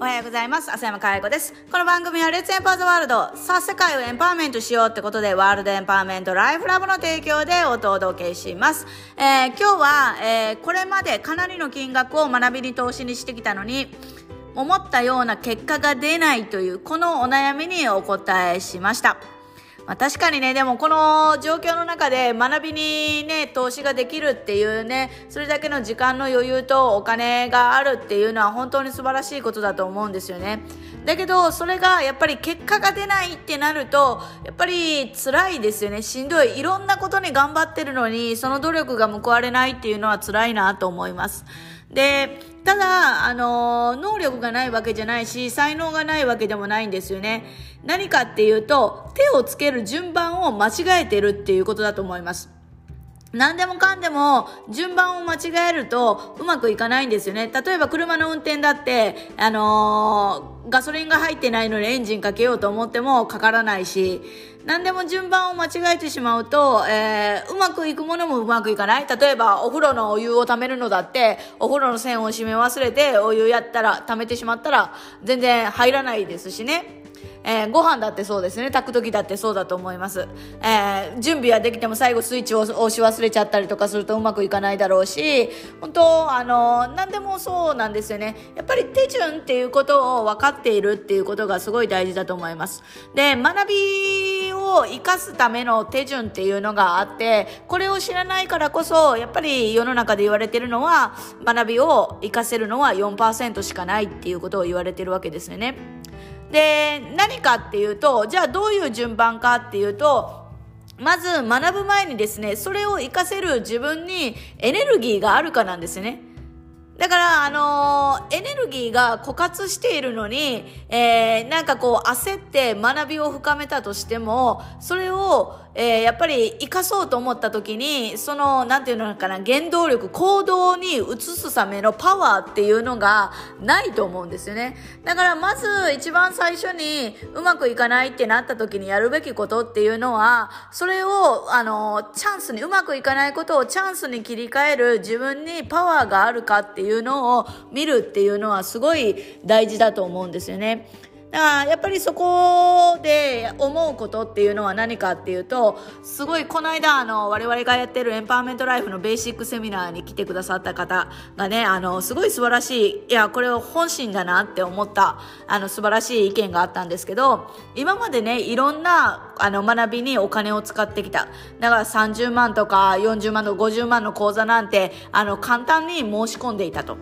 おはようございます。浅山かや子です。この番組はレッツエンパーズワールド。さあ、世界をエンパワーメントしようってことで、ワールドエンパワーメントライフラブの提供でお届けします。えー、今日は、えー、これまでかなりの金額を学びに投資にしてきたのに、思ったような結果が出ないという、このお悩みにお答えしました。まあ、確かにね、でもこの状況の中で学びにね、投資ができるっていうね、それだけの時間の余裕とお金があるっていうのは本当に素晴らしいことだと思うんですよね。だけど、それがやっぱり結果が出ないってなると、やっぱり辛いですよね。しんどい。いろんなことに頑張ってるのに、その努力が報われないっていうのは辛いなと思います。で、ただ、あの、能力がないわけじゃないし、才能がないわけでもないんですよね。何かっていうと、手をつける順番を間違えてるっていうことだと思います。何でもかんでも順番を間違えるとうまくいかないんですよね。例えば車の運転だって、あのー、ガソリンが入ってないのにエンジンかけようと思ってもかからないし、何でも順番を間違えてしまうと、えー、うまくいくものもうまくいかない。例えばお風呂のお湯を溜めるのだって、お風呂の線を閉め忘れてお湯やったら、溜めてしまったら全然入らないですしね。えー、ご飯だってそうですね。炊く時だってそうだと思います。えー、準備はできても最後スイッチを押し忘れちゃったりとかするとうまくいかないだろうし、本当あの、何でもそうなんですよね。やっぱり手順っていうことを分かっているっていうことがすごい大事だと思います。で、学びを生かすための手順っていうのがあって、これを知らないからこそ、やっぱり世の中で言われてるのは、学びを生かせるのは4%しかないっていうことを言われてるわけですよね。で、何かっていうと、じゃあどういう順番かっていうと、まず学ぶ前にですね、それを活かせる自分にエネルギーがあるかなんですね。だから、あのー、エネルギーが枯渇しているのに、えー、なんかこう焦って学びを深めたとしても、それを、えー、やっぱり生かそうと思った時に、その、なんていうのかな、原動力、行動に移すためのパワーっていうのがないと思うんですよね。だからまず一番最初にうまくいかないってなった時にやるべきことっていうのは、それを、あの、チャンスに、うまくいかないことをチャンスに切り替える自分にパワーがあるかっていうのを見るっていうのはすごい大事だと思うんですよね。だからやっぱりそこで思うことっていうのは何かっていうとすごいこの間あの我々がやってるエンパワーメントライフのベーシックセミナーに来てくださった方がねあのすごい素晴らしいいやこれは本心だなって思ったあの素晴らしい意見があったんですけど今までねいろんなあの学びにお金を使ってきただから30万とか40万とか50万の講座なんてあの簡単に申し込んでいたと。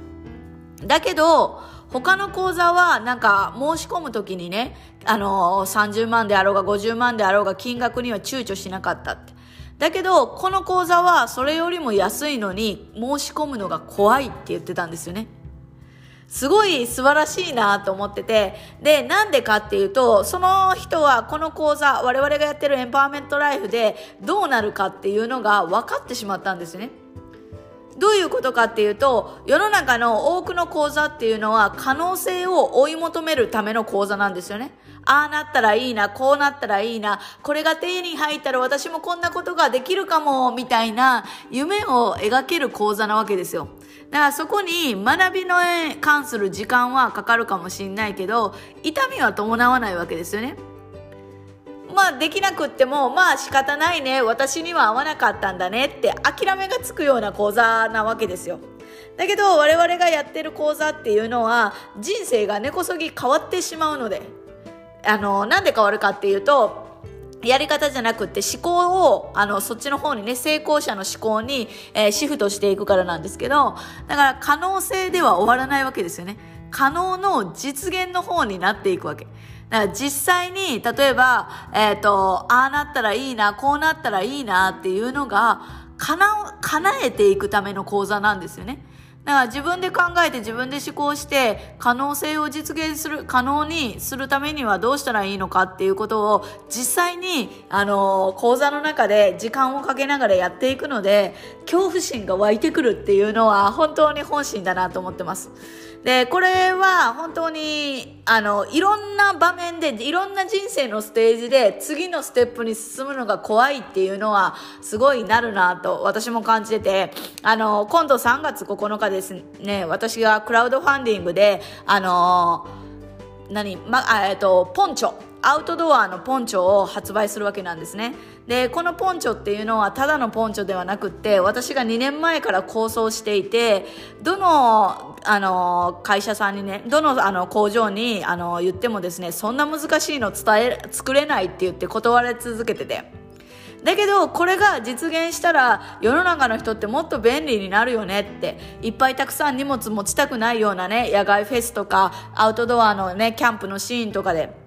だけど他の講座はなんか申し込む時にね、あの、30万であろうが50万であろうが金額には躊躇しなかったって。だけど、この講座はそれよりも安いのに申し込むのが怖いって言ってたんですよね。すごい素晴らしいなと思ってて、で、なんでかっていうと、その人はこの講座、我々がやってるエンパワーメントライフでどうなるかっていうのが分かってしまったんですね。どういうことかっていうと、世の中の多くの講座っていうのは可能性を追い求めるための講座なんですよね。ああなったらいいな、こうなったらいいな、これが手に入ったら私もこんなことができるかも、みたいな夢を描ける講座なわけですよ。だからそこに学びの関する時間はかかるかもしんないけど、痛みは伴わないわけですよね。まあできなくってもまあ仕方ないね私には合わなかったんだねって諦めがつくような講座なわけですよだけど我々がやってる講座っていうのは人生が根こそぎ変わってしまうのであのなんで変わるかっていうとやり方じゃなくって思考を、あの、そっちの方にね、成功者の思考に、えー、シフトしていくからなんですけど、だから可能性では終わらないわけですよね。可能の実現の方になっていくわけ。だから実際に、例えば、えっ、ー、と、ああなったらいいな、こうなったらいいなっていうのが、叶、叶えていくための講座なんですよね。だから自分で考えて自分で思考して可能性を実現する、可能にするためにはどうしたらいいのかっていうことを実際に、あの、講座の中で時間をかけながらやっていくので、恐怖心が湧いてくるっていうのは本当に本心だなと思ってます。で、これは本当に、あの、いろんな場面で、いろんな人生のステージで次のステップに進むのが怖いっていうのはすごいなるなと私も感じてて、あの、今度3月9日ですね、私がクラウドファンディングで、あの、何、まあえっと、ポンチョアウトドアのポンチョを発売するわけなんですねでこのポンチョっていうのはただのポンチョではなくって私が2年前から構想していてどのあの会社さんにねどのあの工場にあの言ってもですねそんな難しいの伝え作れないって言って断られ続けてて。だけどこれが実現したら世の中の人ってもっと便利になるよねっていっぱいたくさん荷物持ちたくないようなね野外フェスとかアウトドアのねキャンプのシーンとかで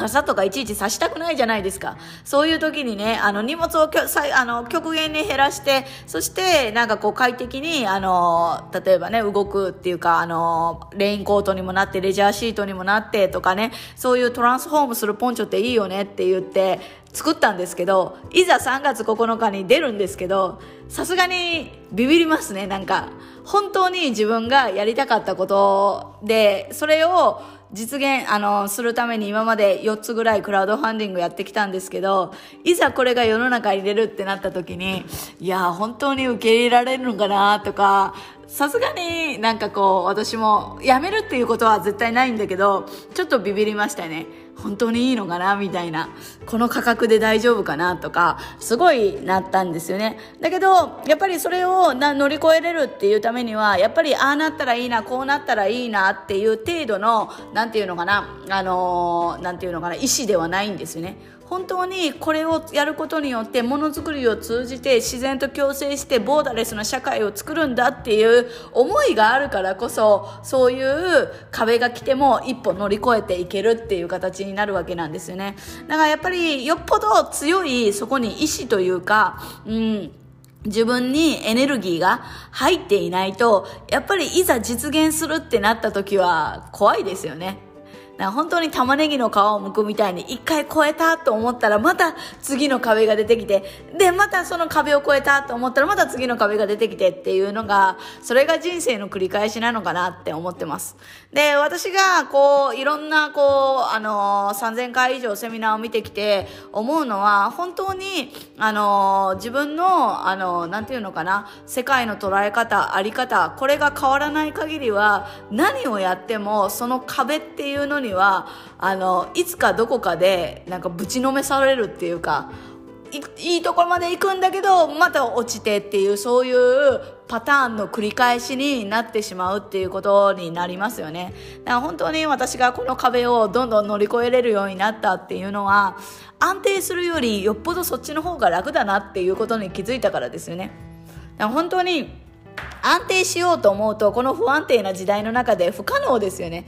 傘とかいちいち差したくないじゃないですか。そういう時にね、あの荷物をきょあの極限に減らして、そしてなんかこう快適に、あの、例えばね、動くっていうか、あの、レインコートにもなって、レジャーシートにもなってとかね、そういうトランスフォームするポンチョっていいよねって言って作ったんですけど、いざ3月9日に出るんですけど、さすがにビビりますね、なんか。本当に自分がやりたかったことで、それを実現、あの、するために今まで4つぐらいクラウドファンディングやってきたんですけど、いざこれが世の中に出るってなった時に、いや、本当に受け入れられるのかなとか、さすがになんかこう、私もやめるっていうことは絶対ないんだけど、ちょっとビビりましたね。本当にいいのかなみたいな。この価格で大丈夫かなとか、すごいなったんですよね。だけど、やっぱりそれをな乗り越えれるっていうためには、やっぱりああなったらいいな、こうなったらいいなっていう程度の、なんていうのかな、あのー、なんていうのかな、意思ではないんですよね。本当にこれをやることによってものづくりを通じて自然と共生してボーダレスな社会を作るんだっていう思いがあるからこそそういう壁が来ても一歩乗り越えていけるっていう形にになるわけなんですよねだからやっぱりよっぽど強いそこに意志というかうん自分にエネルギーが入っていないと、やっぱりいざ実現するってなった時は怖いですよね。本当に玉ねぎの皮を剥くみたいに一回超えたと思ったらまた次の壁が出てきてでまたその壁を越えたと思ったらまた次の壁が出てきてっていうのがそれが人生の繰り返しなのかなって思ってます。で私がこういろんなこうあの3000回以上セミナーを見てきて思うのは本当にあの自分のあのなんていうのかな世界の捉え方あり方これが変わらない限りは何をやってもその壁っていうのににはあのいつかどこかでなんかぶちのめされるっていうかいいところまで行くんだけどまた落ちてっていうそういうパターンの繰り返しになってしまうっていうことになりますよね。だから本当に私がこの壁をどんどん乗り越えれるようになったっていうのは安定するよりよっぽどそっちの方が楽だなっていうことに気づいたからですよね。だから本当に安定しようと思うとこの不安定な時代の中で不可能ですよね。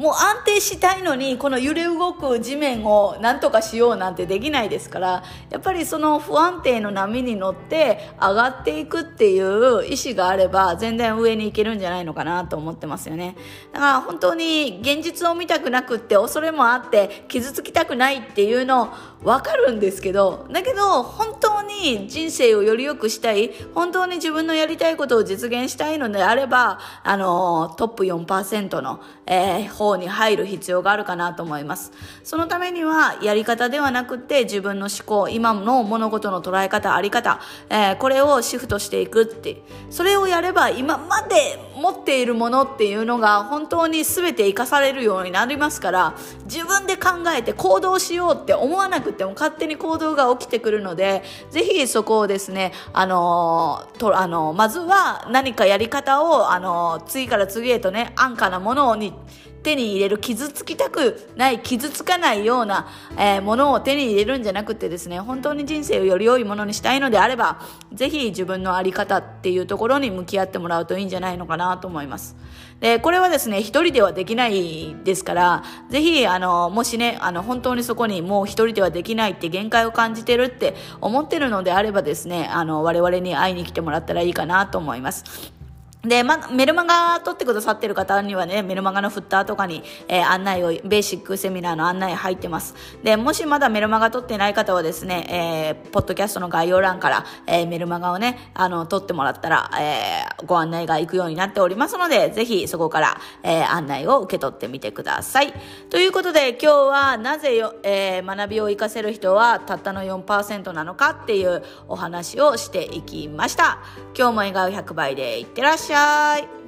もう安定したいのにこの揺れ動く地面をなんとかしようなんてできないですからやっぱりその不安定の波に乗って上がっていくっていう意思があれば全然上に行けるんじゃないのかなと思ってますよね。だから本当に現実を見たくなくって恐れもあって傷つきたくないっていうの分かるんですけどだけど本当に人生をより良くしたい本当に自分のやりたいことを実現したいのであればあのトップ4%の、えー、方に入る必要があるかなと思います。そのためにはやり方ではなくて自分の思考、今の物事の捉え方、あり方、えー、これをシフトしていくって、それをやれば今まで持っているものっていうのが本当に全て活かされるようになりますから、自分で考えて行動しようって思わなくても勝手に行動が起きてくるので、ぜひそこをですね、あのー、と、あのー、まずは何かやり方を、あのー、次から次へとね、安価なものに手に入れる傷つきたくない傷つかないような、えー、ものを手に入れるんじゃなくてですね本当に人生をより良いものにしたいのであればぜひ自分の在り方っていうところに向き合ってもらうといいんじゃないのかなと思います。でこれはですね一人ではできないですからぜひあのもしねあの本当にそこにもう一人ではできないって限界を感じてるって思ってるのであればですねあの我々に会いに来てもらったらいいかなと思います。で、ま、メルマガ撮ってくださってる方にはね、メルマガのフッターとかに、えー、案内を、ベーシックセミナーの案内入ってます。で、もしまだメルマガ撮ってない方はですね、えー、ポッドキャストの概要欄から、えー、メルマガをね、あの、撮ってもらったら、えー、ご案内が行くようになっておりますので、ぜひそこから、えー、案内を受け取ってみてください。ということで、今日はなぜよ、えー、学びを活かせる人はたったの4%なのかっていうお話をしていきました。今日も笑顔100倍でいってらっしゃい。しゃい。